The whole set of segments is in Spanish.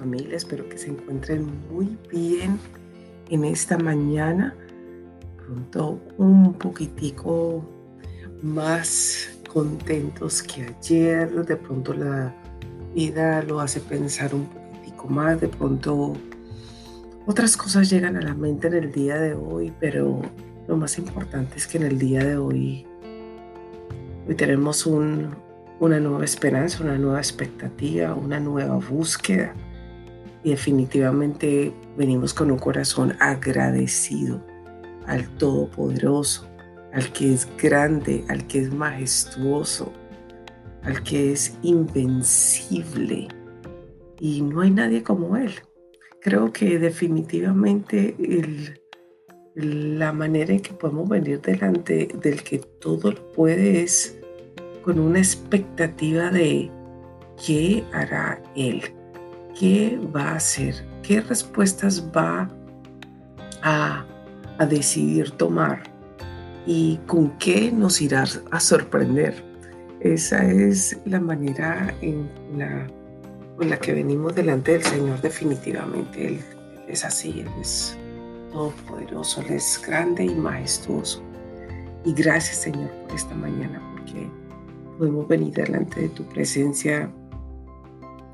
Familia, espero que se encuentren muy bien en esta mañana. Pronto un poquitico más contentos que ayer. De pronto la vida lo hace pensar un poquitico más. De pronto otras cosas llegan a la mente en el día de hoy, pero lo más importante es que en el día de hoy, hoy tenemos un, una nueva esperanza, una nueva expectativa, una nueva búsqueda. Y definitivamente venimos con un corazón agradecido al Todopoderoso, al que es grande, al que es majestuoso, al que es invencible. Y no hay nadie como Él. Creo que definitivamente la manera en que podemos venir delante del que todo lo puede es con una expectativa de qué hará Él, qué va a hacer, qué respuestas va a, decidir tomar y con qué nos irá a sorprender. Esa es la manera en la, con la que venimos delante del Señor definitivamente. Él, es así, Él es todopoderoso, Él es grande y majestuoso. Y gracias Señor por esta mañana, porque podemos venir delante de tu presencia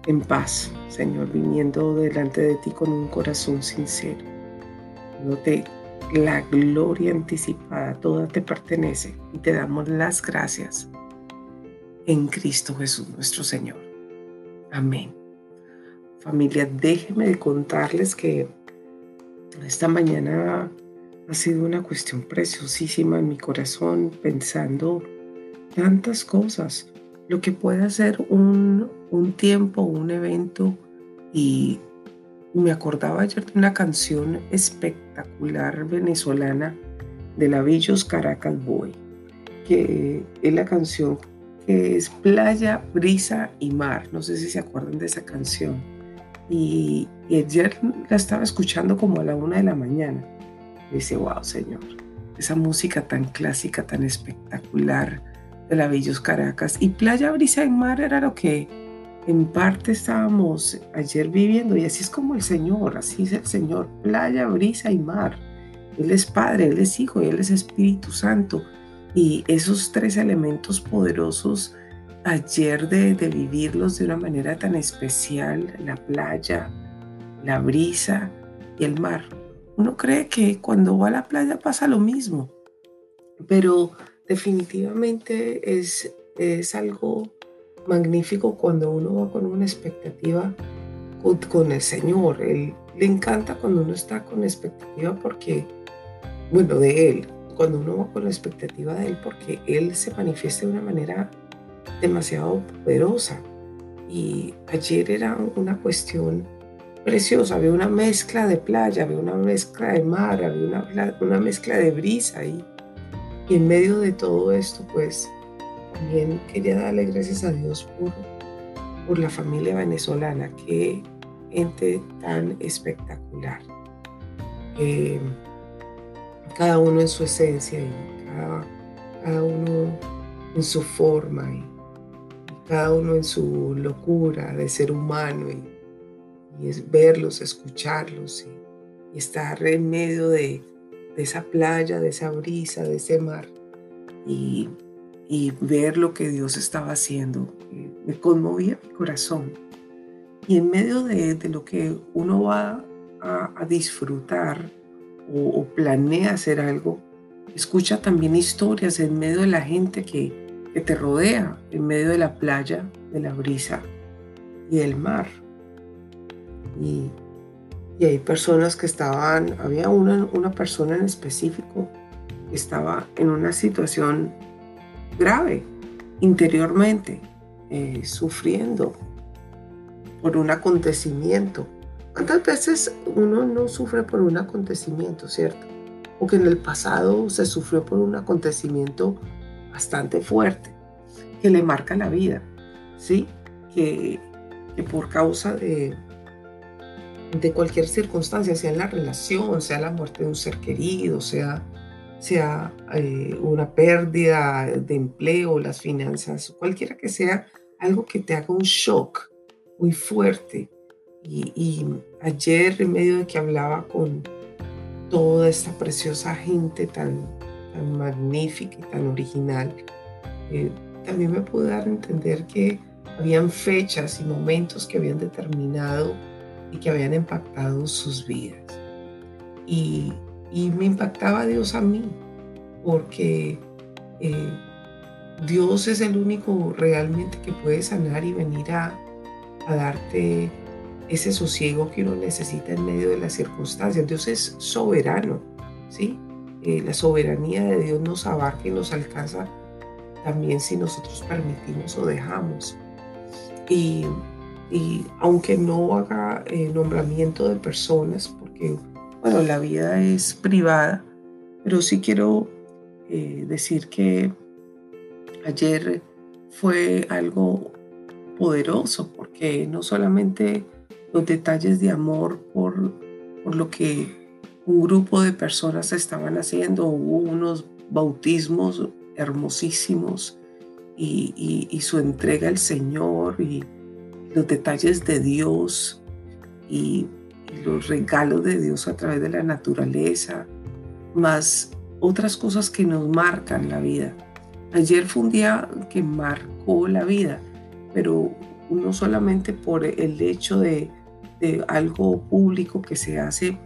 en paz, Señor, viniendo delante de ti con un corazón sincero. te la gloria anticipada, toda te pertenece y te damos las gracias en Cristo Jesús nuestro Señor. Amén. Familia, déjenme de contarles que esta mañana ha sido una cuestión preciosísima en mi corazón pensando tantas cosas. Lo que puede ser un, un tiempo, un evento. Y me acordaba ayer de una canción espectacular venezolana de la Villos Caracas Boy, que es la canción que es Playa, Brisa y Mar. No sé si se acuerdan de esa canción. Y, y ayer la estaba escuchando como a la una de la mañana. dice, wow, Señor, esa música tan clásica, tan espectacular de la Villos Caracas. Y Playa Brisa en Mar era lo que en parte estábamos ayer viviendo y así es como el Señor, así es el Señor, playa, brisa y mar. Él es Padre, Él es Hijo y Él es Espíritu Santo. Y esos tres elementos poderosos ayer de vivirlos de una manera tan especial, la playa, la brisa y el mar. Uno cree que cuando va a la playa pasa lo mismo, pero definitivamente es, es algo magnífico cuando uno va con una expectativa con, el Señor. Él, le encanta cuando uno está con expectativa porque, bueno, de Él, cuando uno va con la expectativa de Él porque Él se manifiesta de una manera demasiado poderosa. Y ayer era una cuestión preciosa, había una mezcla de playa, había una mezcla de mar, había una, una mezcla de brisa ahí y en medio de todo esto, pues también quería darle gracias a Dios por, por la familia venezolana, qué gente tan espectacular. Eh, cada uno en su esencia y cada, uno en su forma y, cada uno en su locura de ser humano y, verlos, escucharlos y estar en medio de, de esa playa, de esa brisa, de ese mar y, ver lo que Dios estaba haciendo. Me conmovía mi corazón. Y en medio de, lo que uno va a, disfrutar o, planea hacer algo, escucha también historias en medio de la gente que, que te rodea, en medio de la playa, de la brisa y del mar. Y y hay personas que estaban, había una, una persona en específico que estaba en una situación grave interiormente, eh, sufriendo por un acontecimiento. ¿Cuántas veces uno no sufre por un acontecimiento, cierto? O que en el pasado se sufrió por un acontecimiento bastante fuerte, que le marca la vida, ¿sí? Que, que por causa de, de cualquier circunstancia, sea en la relación, sea la muerte de un ser querido, sea, sea eh, una pérdida de empleo, las finanzas, cualquiera que sea, algo que te haga un shock muy fuerte, Y, ayer, en medio de que hablaba con toda esta preciosa gente tan, magnífica y tan original, eh, también me pude dar a entender que habían fechas y momentos que habían determinado y que habían impactado sus vidas. Y, me impactaba Dios a mí, porque eh, Dios es el único realmente que puede sanar y venir a, darte ese sosiego que uno necesita en medio de las circunstancias. Dios es soberano, ¿sí? Eh, la soberanía de Dios nos abarca y nos alcanza también si nosotros permitimos o dejamos. Y, aunque no haga eh, nombramiento de personas, porque, bueno, la vida es privada, pero sí quiero eh, decir que ayer fue algo poderoso porque no solamente los detalles de amor por, por lo que un grupo de personas estaban haciendo, hubo unos bautismos hermosísimos y, y, su entrega al Señor y los detalles de Dios y, los regalos de Dios a través de la naturaleza, más otras cosas que nos marcan la vida. Ayer fue un día que marcó la vida, pero no solamente por el hecho de, algo público que se hace,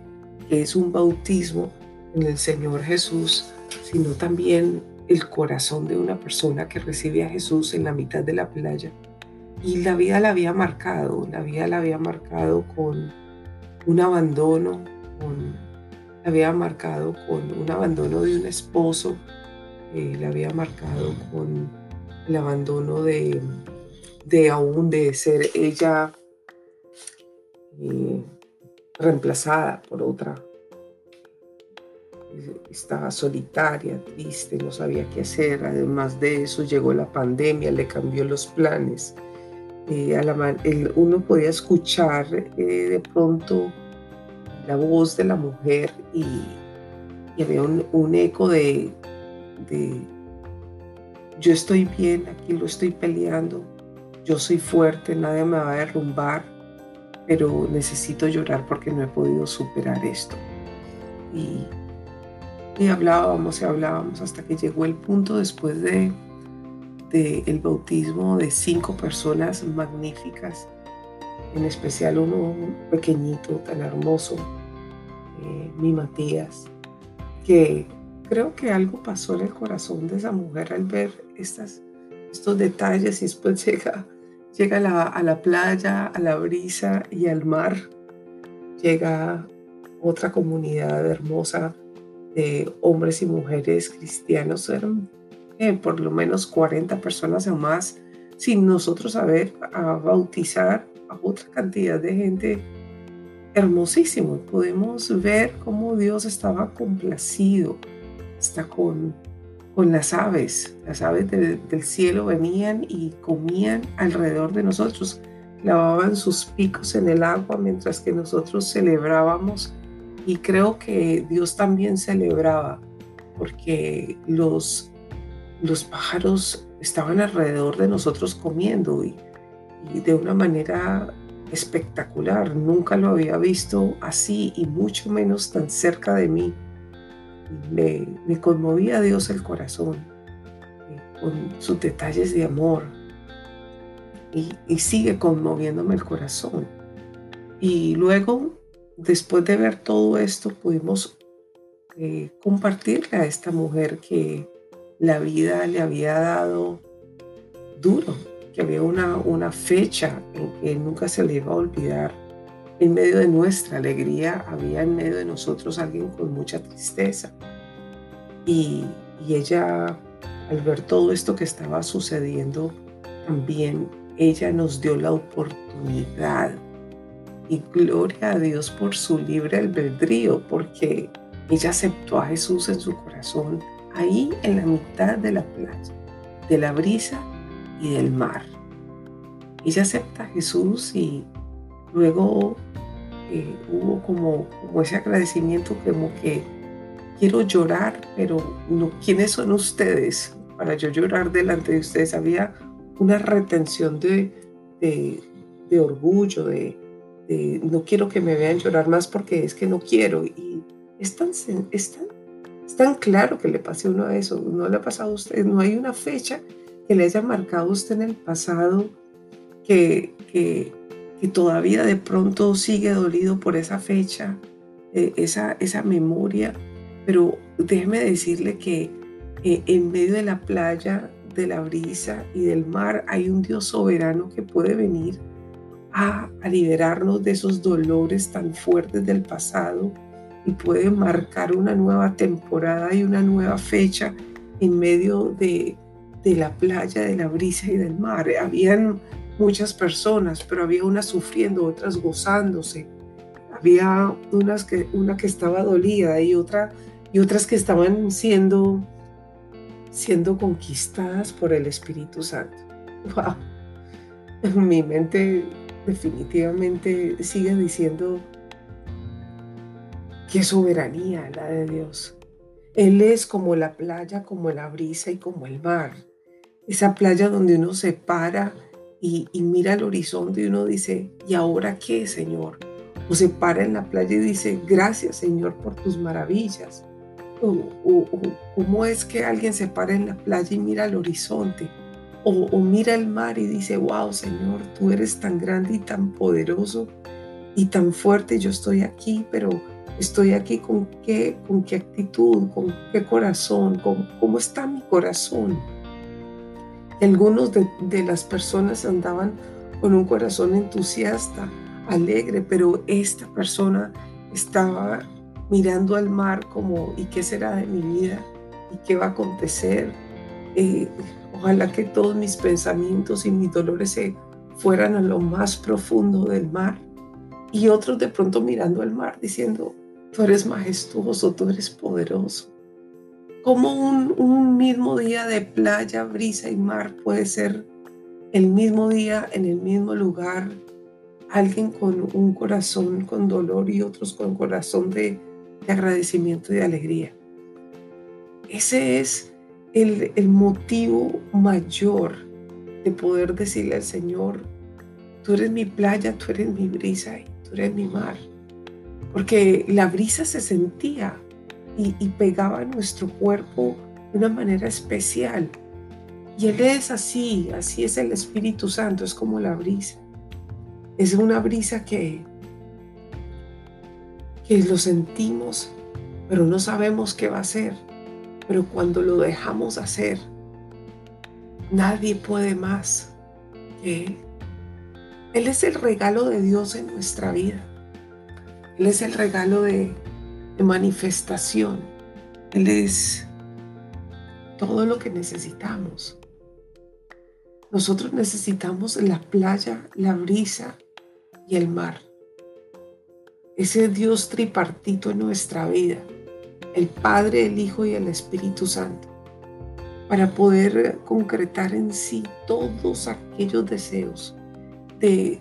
que es un bautismo en el Señor Jesús, sino también el corazón de una persona que recibe a Jesús en la mitad de la playa. Y la vida la había marcado, la vida la había marcado con un abandono, la había marcado con un abandono de un esposo eh, la había marcado con el abandono de, de aún de ser ella eh, reemplazada por otra. Estaba solitaria, triste, no sabía qué hacer. Además de eso, llegó la pandemia, le cambió los planes. Eh, uno podía escuchar de pronto la voz de la mujer y, había un, eco de, yo estoy bien, aquí lo estoy peleando, yo soy fuerte, nadie me va a derrumbar, pero necesito llorar porque no he podido superar esto. Y, y hablábamos y hablábamos hasta que llegó el punto después de, de el bautismo de cinco personas magníficas, en especial uno pequeñito, tan hermoso, eh, mi Matías, que creo que algo pasó en el corazón de esa mujer al ver estos detalles y después llega, llega a la, playa, a la brisa y al mar. Llega otra comunidad hermosa de hombres y mujeres cristianos. Por lo menos 40 personas o más sin nosotros saber a bautizar a otra cantidad de gente hermosísimo. Podemos ver cómo Dios estaba complacido está con, con las aves. Las aves del cielo venían y comían alrededor de nosotros, lavaban sus picos en el agua mientras que nosotros celebrábamos y creo que Dios también celebraba porque los, los pájaros estaban alrededor de nosotros comiendo y, de una manera espectacular. Nunca lo había visto así y mucho menos tan cerca de mí me, me conmovía a Dios el corazón eh, con sus detalles de amor y, sigue conmoviéndome el corazón. Y luego, después de ver todo esto, pudimos eh, compartirle a esta mujer que la vida le había dado duro, que había una, una fecha en que nunca se le iba a olvidar en medio de nuestra alegría había en medio de nosotros alguien con mucha tristeza. Y, ella, al ver todo esto que estaba sucediendo, también ella nos dio la oportunidad. Y gloria a Dios por su libre albedrío, porque ella aceptó a Jesús en su corazón, ahí en la mitad de la playa, de la brisa y del mar. Ella acepta a Jesús y luego eh, hubo como, ese agradecimiento como que quiero llorar, pero no, ¿quiénes son ustedes para yo llorar delante de ustedes? Había una retención de, de, orgullo, de, no quiero que me vean llorar más porque es que no quiero. Y es tan, es tan, claro que le pase a uno a eso. No le ha pasado a usted, no hay una fecha que le haya marcado a usted en el pasado que, que, todavía de pronto sigue dolido por esa fecha, eh, esa, esa memoria. Pero déjeme decirle que eh, en medio de la playa, de la brisa y del mar hay un Dios soberano que puede venir a, liberarnos de esos dolores tan fuertes del pasado y puede marcar una nueva temporada y una nueva fecha en medio de, de la playa, de la brisa y del mar. Habían muchas personas, pero había unas sufriendo, otras gozándose. Había unas que, una que estaba dolida y, otra, y otras que estaban siendo, siendo conquistadas por el Espíritu Santo. Wow. Mi mente definitivamente sigue diciendo qué soberanía la de Dios. Él es como la playa, como la brisa y como el mar. Esa playa donde uno se para y, mira el horizonte y uno dice, ¿y ahora qué, Señor? O se para en la playa y dice, gracias, Señor, por tus maravillas. O, cómo es que alguien se para en la playa y mira el horizonte o, mira el mar y dice, wow, Señor, tú eres tan grande y tan poderoso y tan fuerte, yo estoy aquí, pero estoy aquí con qué, con qué actitud, con qué corazón, con, cómo está mi corazón. Algunos de, las personas andaban con un corazón entusiasta, alegre, pero esta persona estaba mirando al mar como, ¿y qué será de mi vida? ¿Y qué va a acontecer? Eh, Ojalá que todos mis pensamientos y mis dolores se fueran a lo más profundo del mar. Y otros de pronto mirando al mar diciendo, tú eres majestuoso, tú eres poderoso. Como un, mismo día de playa, brisa y mar puede ser el mismo día en el mismo lugar, alguien con un corazón con dolor y otros con corazón de, de agradecimiento y de alegría. Ese es el, motivo mayor de poder decirle al Señor, tú eres mi playa, tú eres mi brisa y tú eres mi mar. Porque la brisa se sentía y, pegaba a nuestro cuerpo de una manera especial. Y Él es así, así es el Espíritu Santo, es como la brisa. Es una brisa que, que lo sentimos, pero no sabemos qué va a ser pero cuando lo dejamos hacer, nadie puede más que Él. Él es el regalo de Dios en nuestra vida. Él es el regalo de, manifestación. Él es todo lo que necesitamos. Nosotros necesitamos la playa, la brisa y el mar. Ese Dios tripartito en nuestra vida el Padre, el Hijo y el Espíritu Santo, para poder concretar en sí todos aquellos deseos de,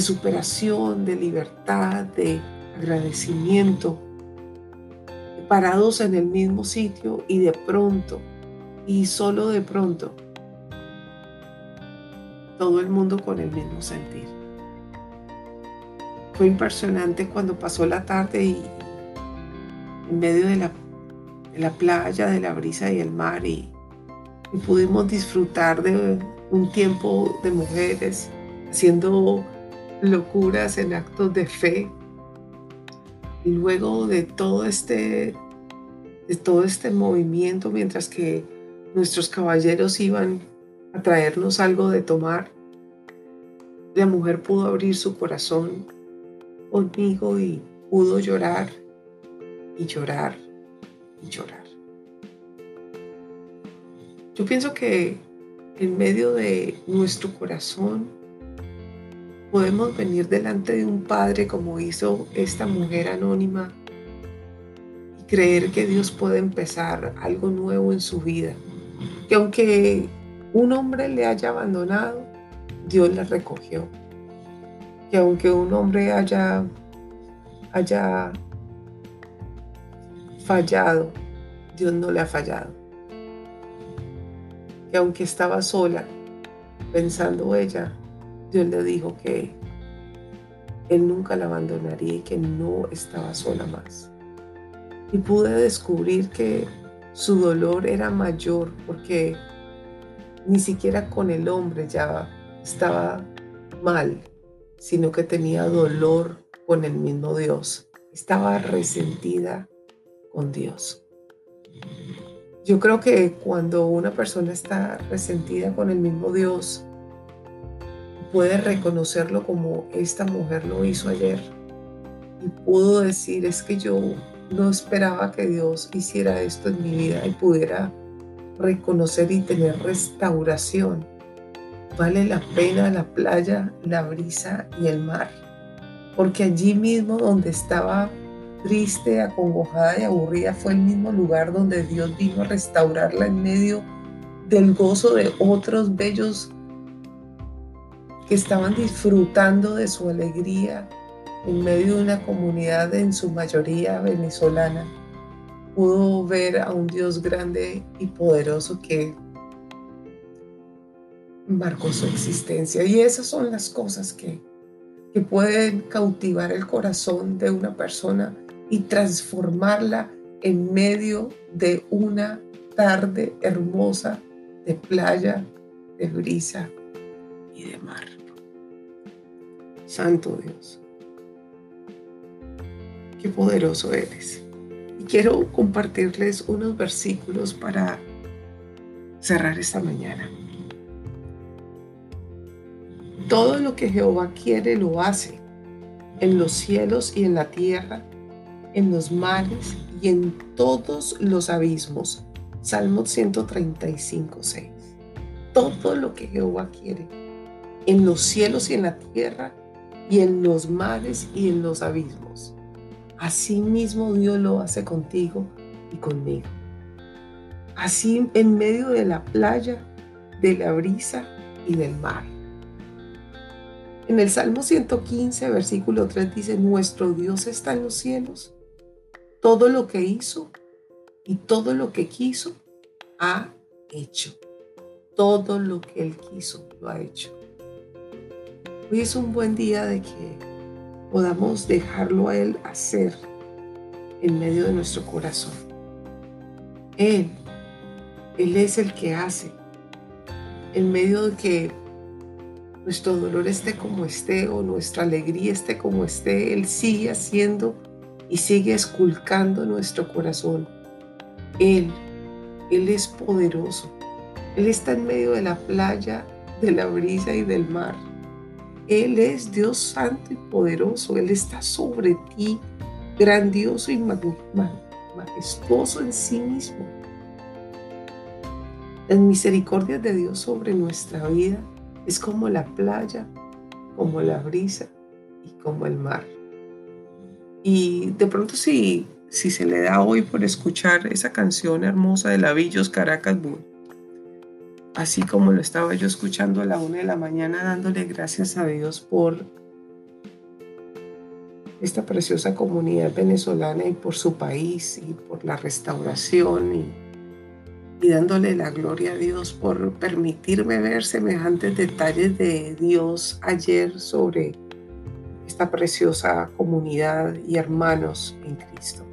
superación, de libertad, de agradecimiento, parados en el mismo sitio y de pronto, y solo de pronto, todo el mundo con el mismo sentir. Fue impresionante cuando pasó la tarde y, en medio de la, playa, de la brisa y el mar y, pudimos disfrutar de un tiempo de mujeres haciendo locuras en actos de fe. Y luego de todo este, de todo este movimiento, mientras que nuestros caballeros iban a traernos algo de tomar, la mujer pudo abrir su corazón conmigo y pudo llorar y llorar y llorar. Yo pienso que en medio de nuestro corazón podemos venir delante de un Padre como hizo esta mujer anónima y creer que Dios puede empezar algo nuevo en su vida. Que aunque un hombre le haya abandonado, Dios la recogió. Que aunque un hombre haya, haya fallado, Dios no le ha fallado. Que aunque estaba sola, pensando ella, Dios le dijo que Él nunca la abandonaría y que no estaba sola más. Y pude descubrir que su dolor era mayor porque ni siquiera con el hombre ya estaba mal, sino que tenía dolor con el mismo Dios. Estaba resentida con Dios. Yo creo que cuando una persona está resentida con el mismo Dios, puede reconocerlo como esta mujer lo hizo ayer. Y pudo decir, es que yo no esperaba que Dios hiciera esto en mi vida y pudiera reconocer y tener restauración. Vale la pena la playa, la brisa y el mar, porque allí mismo donde estaba triste, acongojada y aburrida fue el mismo lugar donde Dios vino a restaurarla en medio del gozo de otros bellos que estaban disfrutando de su alegría en medio de una comunidad en su mayoría venezolana pudo ver a un Dios grande y poderoso que marcó su existencia. Y esas son las cosas que, que pueden cautivar el corazón de una persona y transformarla en medio de una tarde hermosa de playa, de brisa y de mar. Santo Dios, qué poderoso eres quiero compartirles unos versículos para cerrar esta mañana. Todo lo que Jehová quiere lo hace en los cielos y en la tierra, en los mares y en todos los abismos. Salmo 135, 6. Todo lo que Jehová quiere en los cielos y en la tierra y en los mares y en los abismos. Así mismo Dios lo hace contigo y conmigo. Así en medio de la playa, de la brisa y del mar. En el Salmo 115, versículo 3 dice, nuestro Dios está en los cielos. Todo lo que hizo y todo lo que quiso ha hecho. Todo lo que Él quiso lo ha hecho. Hoy es un buen día de que podamos dejarlo a Él hacer en medio de nuestro corazón. Él, Él es el que hace, en medio de que nuestro dolor esté como esté o nuestra alegría esté como esté, Él sigue haciendo y sigue esculcando nuestro corazón. Él, Él es poderoso. Él está en medio de la playa, de la brisa y del mar. Él es Dios santo y poderoso. Él está sobre ti, grandioso y majestuoso en sí mismo. Las misericordias de Dios sobre nuestra vida es como la playa, como la brisa y como el mar. Y de pronto si, si se le da hoy por escuchar esa canción hermosa de Lavillos Caracas Bull, así como lo estaba yo escuchando a la una de la mañana, dándole gracias a Dios por esta preciosa comunidad venezolana y por su país y por la restauración y, y dándole la gloria a Dios por permitirme ver semejantes detalles de Dios ayer sobre esta preciosa comunidad y hermanos en Cristo.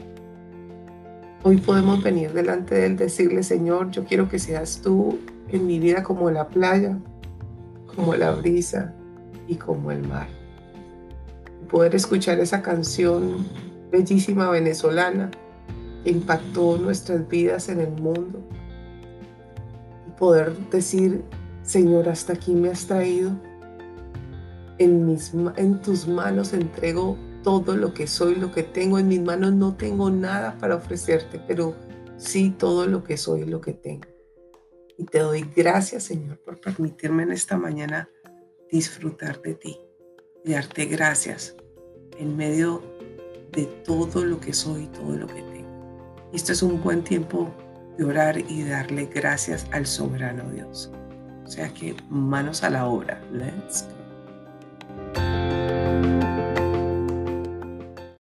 Hoy podemos venir delante de Él, decirle, Señor, yo quiero que seas tú en mi vida como la playa, como la brisa y como el mar. Poder escuchar esa canción bellísima venezolana que impactó nuestras vidas en el mundo poder decir, Señor, hasta aquí me has traído. En, mis, en tus manos entrego todo lo que soy, lo que tengo. En mis manos no tengo nada para ofrecerte, pero sí todo lo que soy, lo que tengo. Y te doy gracias, Señor, por permitirme en esta mañana disfrutar de ti y darte gracias en medio de todo lo que soy y todo lo que tengo. Esto es un buen tiempo de orar y darle gracias al soberano Dios. O sea que manos a la obra. Let's go.